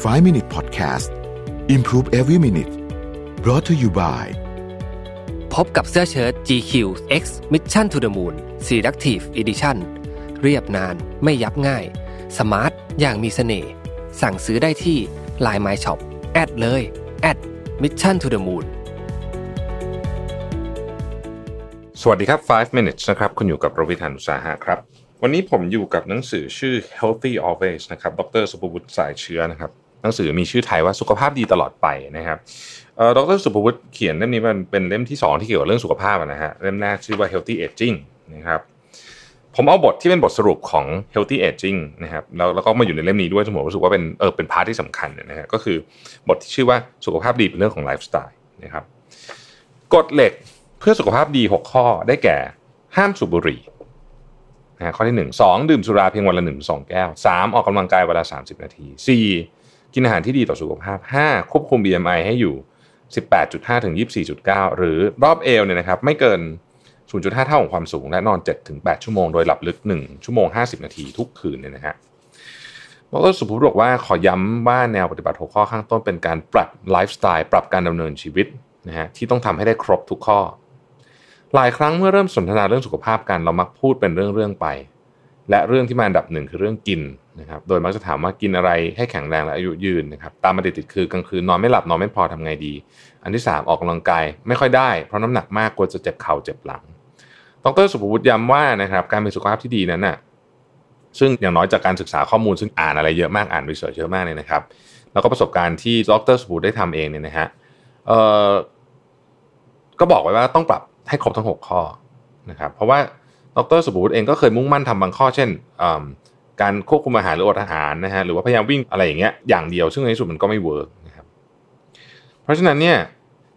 5 Minute Podcast Improve Every Minute brought to you by พบกับเสื้อเชิ้ต GQ X Mission to the Moon Selective Edition เรียบนานไม่ยับง่าย สมาร์ทอย่างมีเสน่ห์สั่งซื้อได้ที่ Line My Shop แอดเลยแอด Mission to the Moon สวัสดีครับ 5 minutes นะครับ คุณอยู่กับประวิทยานุสาหะครับ วันนี้ผมอยู่กับหนังสือชื่อ healthy always นะครับ ดรสุภวุฒิสายเชื้อนะครับ หนังสือมีชื่อไทยว่าสุขภาพดีตลอดไปนะครับดรสุภวุฒิเขียนเล่มนี้มันเป็นเล่มที่ 2 ที่เกี่ยวกับเรื่องสุขภาพนะฮะเล่มแรกชื่อว่า healthy aging นะครับผมเอาบทที่เป็นบทสรุปของ healthy aging นะครับแล้วแล้วก็มาอยู่ในเล่มนี้ด้วยจึงผมรู้สึกว่าเป็นเออเป็น part ที่สำคัญนะฮะก็คือบทที่ชื่อว่าสุขภาพดีเป็นเรื่องของไลฟ์สไตล์นะครับกฎเหล็กเพื่อสุขภาพดี 6 ข้อได้แก่ห้ามสูบบุหรี่นะฮะข้อที่ 1 2 ดื่มสุราเพียงวันละ1 2 แก้ว 3 ออกกำลังกายวันละ 30 นาที 4 กินอาหารที่ดีต่อสุขภาพ 5 ควบคุม BMI ให้อยู่ 18.5 ถึง 24.9 หรือรอบเอวเนี่ยนะครับไม่เกิน 0.5 เท่าของความสูง และนอน 7-8 ชั่วโมงโดยหลับลึก 1 ชั่วโมง 50 นาทีทุกคืนเนี่ยนะฮะดรสุภุบอกว่าขอย้ำว่าแนวปฏิบัติ6ข้อข้างต้นเป็นการปรับไลฟ์สไตล์ปรับการดำเนินชีวิตนะฮะที่ต้องทำให้ได้ครบทุกข้อ หลายครั้งเมื่อเริ่มสนทนาเรื่องสุขภาพกันเรามักพูดเป็นเรื่องๆไป และเรื่องที่มาอันดับหนึ่งคือเรื่องกินนะครับโดยมักจะถามว่ากินอะไรให้แข็งแรงและอายุยืนนะครับตามมาติดๆคือกลางคืนนอนไม่หลับนอนไม่พอทำไงดี อันที่ 3 ออกกำลังกายไม่ค่อยได้ เพราะน้ำหนักมากกลัวจะเจ็บเข่าเจ็บหลังดรสุภวุฒิย้ำว่านะครับการมีสุขภาพที่ดีนั้นน่ะซึ่งอย่างน้อยจากการศึกษาข้อมูลซึ่งอ่านอะไรเยอะมากอ่านวิจัยเยอะมากเลยนะครับ แล้วก็ประสบการณ์ที่ดรสุภวุฒิได้ทำเองเนี่ยนะฮะเอ่อก็บอกไว้ว่าต้องปรับให้ครบทั้ง 6 ข้อนะครับเพราะว่า ดรสุภวุฒิเองก็เคยมุ่งมั่นทำบางข้อเช่นการควบคุมอาหารหรืออดอาหารนะฮะหรือว่าพยายามวิ่งอะไรอย่างเงี้ยอย่างเดียว ซึ่งในที่สุดมันก็ไม่เวิร์กนะครับเพราะฉะนั้นเนี่ย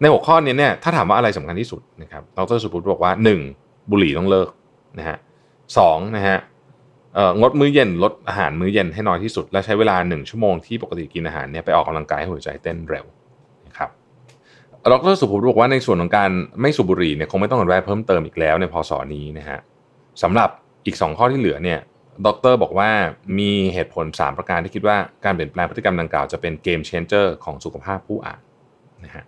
ในหัวข้อนี้เนี่ยถ้าถามว่าอะไรสำคัญที่สุดนะครับดรสุภวุฒิบอกว่า 1. บุหรี่ต้องเลิกนะฮะสองนะฮะงดมื้อเย็นลดอาหารมื้อเย็นให้น้อยที่สุด และใช้เวลา 1 ชั่วโมงที่ปกติกินอาหารเนี่ยไปออกกำลังกายให้หัวใจเต้นเร็วนะครับดรสุภวุฒิบอกว่าในส่วนของการไม่สูบบุหรี่เนี่ยคงไม่ต้องอธิบายเพิ่มเติมอีกแล้วในพศนี้นะฮะ สำหรับอีก 2 ข้อที่เหลือเนี่ยดรบอกว่ามีเหตุผล 3 ประการที่คิดว่าการเปลี่ยนแปลงพฤติกรรมดังกล่าวจะเป็น game changer ของสุขภาพผู้อ่านนะฮะ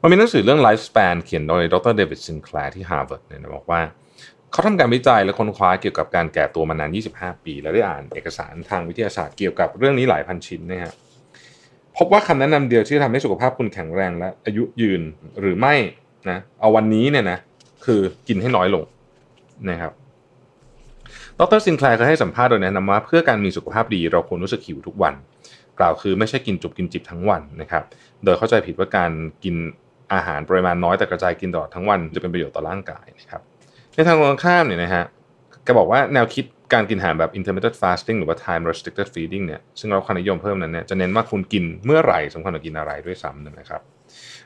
มันมีหนังสือเรื่อง Lifespan เขียนโดยดรเดวิดซินแคลร์ที่ Harvard เนี่ยบอกว่า เขาทำการวิจัยและค้นคว้าเกี่ยวกับการแก่ตัวมานาน 25 ปี แล้วได้อ่านเอกสารทางวิทยาศาสตร์เกี่ยวกับเรื่องนี้หลายพันชิ้นนะฮะพบว่าคำแนะนำเดียวที่ทำให้สุขภาพคุณแข็งแรงและอายุยืนหรือไม่นะเอาวันนี้เนี่ยนะคือกินให้น้อยลง นะครับดรซินแคลร์เคยให้สัมภาษณ์โดยแนะนำว่าเพื่อการมีสุขภาพดีเราควรรู้สึกหิวทุกวัน กล่าวคือไม่ใช่กินจุบกินจิบทั้งวันนะครับโดยเข้าใจผิดว่าการกินอาหารปริมาณน้อยแต่กระจายกินตลอดทั้งวันจะเป็นประโยชน์ต่อร่างกายนะครับในทางตรงข้ามเนี่ยนะฮะแกบอกว่าแนวคิดการกินอาหารแบบ intermittent fasting หรือว่า time restricted feeding เนี่ยซึ่งเราความนิยมเพิ่มนั้นเนี่ยจะเน้นว่าคุณกินเมื่อไหร่สำคัญกว่ากินอะไรด้วยซ้ำนะครับ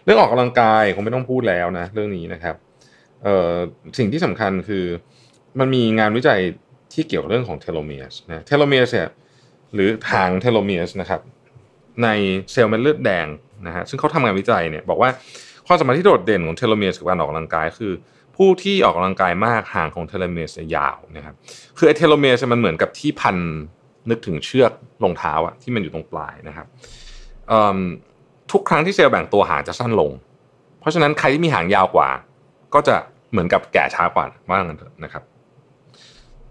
เรื่องออกกำลังกายคงไม่ต้องพูดแล้วนะเรื่องนี้นะครับ สิ่งที่สำคัญคือมันมีงานวิจัยที่เกี่ยวกับเรื่องของเทโลเมียสนะเทโลเมียสเนี่ยหรือทางเทโลเมียสนะครับ ในเซลล์เม็ดเลือดแดงนะฮะซึ่งเขาทำงานวิจัยเนี่ยบอกว่าความสามารถที่โดดเด่นของเทโลเมียร์กับการออกกำลังกายคือ ผู้ที่ออกกำลังกายมากหางของเทโลเมียร์ยาวนะครับคือไอเทโลเมียร์มันเหมือนกับที่ท่านนึกถึงเชือกรองเท้าอะที่มันอยู่ตรงปลายนะครับทุกครั้งที่เซลล์แบ่งตัวหางจะสั้นลง เพราะฉะนั้นใครที่มีหางยาวกว่า ก็จะเหมือนกับแก่ช้ากว่าว่างั้นนะนะครับ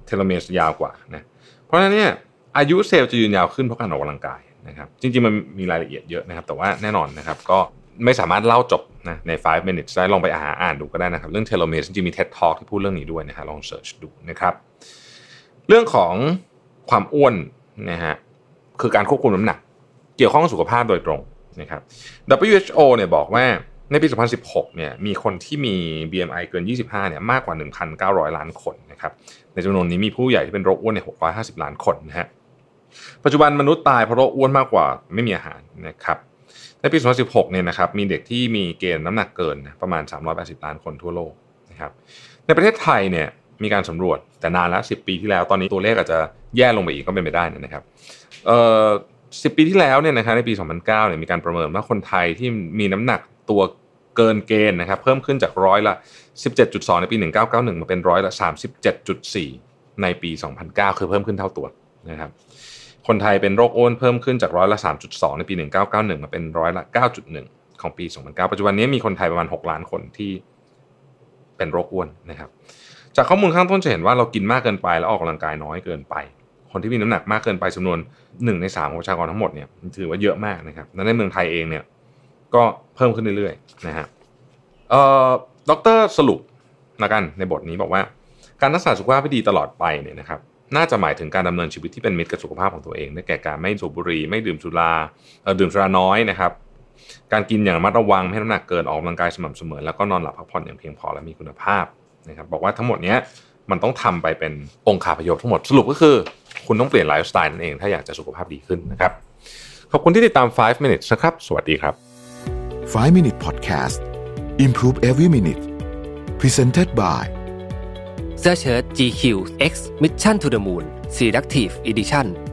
เทโลเมียร์ยาวกว่านะเพราะฉะนั้นเนี่ยอายุเซลล์จะยืนยาวขึ้นเพราะการออกกำลังกายนะครับ จริงๆมันมีรายละเอียดเยอะนะครับ แต่ว่าแน่นอนนะครับ ก็ไม่สามารถเล่าจบนะใน 5 minutes ได้ลองไปอ่านอ่านดูก็ได้นะครับ เรื่องเทโลเมียร์จริงๆมี TED Talk ที่พูดเรื่องนี้ด้วยนะฮะลองเสิร์ชดูนะครับ เรื่องของความอ้วนนะฮะคือการควบคุมน้ำหนัก เกี่ยวข้องกับสุขภาพโดยตรงนะครับ WHO เนี่ยบอกว่า ในปี 2016 เนี่ย มีคนที่มี BMI เกิน 25 เนี่ย มากกว่า 1,900 ล้านคนนะครับ ในจำนวนนี้มีผู้ใหญ่ที่เป็นโรคอ้วนเนี่ย650 ล้านคนนะฮะ ปัจจุบันมนุษย์ตายเพราะโรคอ้วนมากกว่าไม่มีอาหารนะครับ ในปี 2016 เนี่ยนะครับ มีเด็กที่มีเกณฑ์น้ำหนักเกินประมาณ 380 ล้านคนทั่วโลกนะครับ ในประเทศไทยเนี่ย มีการสำรวจแต่นานแล้ว 10 ปีที่แล้ว ตอนนี้ตัวเลขอาจจะแย่ลงไปอีกก็เป็นไปได้นะครับ เอ่อ10 ปีที่แล้วเนี่ยนะครับในปี 2009 เนี่ย มีการประเมินว่าคนไทยที่มีน้ำหนัก ตัวเกินเกณฑ์นะครับเพิ่มขึ้นจากร้อยละ 17.2 ในปี 1991 มาเป็นร้อยละ 37.4 ในปี 2009 คือเพิ่มขึ้นเท่าตัวนะครับคนไทยเป็นโรคอ้วนเพิ่มขึ้นจากร้อยละ 3.2 ในปี 1991 มาเป็นร้อยละ 9.1 ของปี 2009 ปัจจุบันนี้มีคนไทยประมาณ 6 ล้านคนที่เป็นโรคอ้วนนะครับ จากข้อมูลข้างต้นจะเห็นว่าเรากินมากเกินไปแล้วออกกำลังกายน้อยเกินไป คนที่มีน้ำหนักมากเกินไปจำนวน 1 ใน 3 ของประชากรทั้งหมดเนี่ยถือว่าเยอะมากนะครับ และในเมืองไทยเองเนี่ย ก็เพิ่มขึ้นเรื่อยๆนะฮะเอ่อดรสรุปนะกันในบทนี้บอกว่า การรักษาสุขภาพที่ดีตลอดไปเนี่ยนะครับน่าจะหมายถึงการดำเนินชีวิตที่เป็นมิตรกับสุขภาพของตัวเองได้แก่การไม่สูบบุหรี่ไม่ดื่มสุราเอ่อดื่มสุราน้อยนะครับ การกินอย่างระมัดระวังไม่ให้น้ำหนักเกินออกกำลังกายสม่ำเสมอ แล้วก็นอนหลับพักผ่อนอย่างเพียงพอและมีคุณภาพนะครับบอกว่าทั้งหมดนี้มันต้องทำไปเป็นองค์คาพยพทั้งหมดสรุปก็คือ คุณต้องเปลี่ยนไลฟ์สไตล์นั่นเองถ้าอยากจะสุขภาพดีขึ้นนะครับขอบคุณที่ติดตาม 5 minutes นะครับ สวัสดีครับ 5 Minute Podcast Improve Every Minute Presented by s e a r c h GQ X Mission to the Moon Selective Edition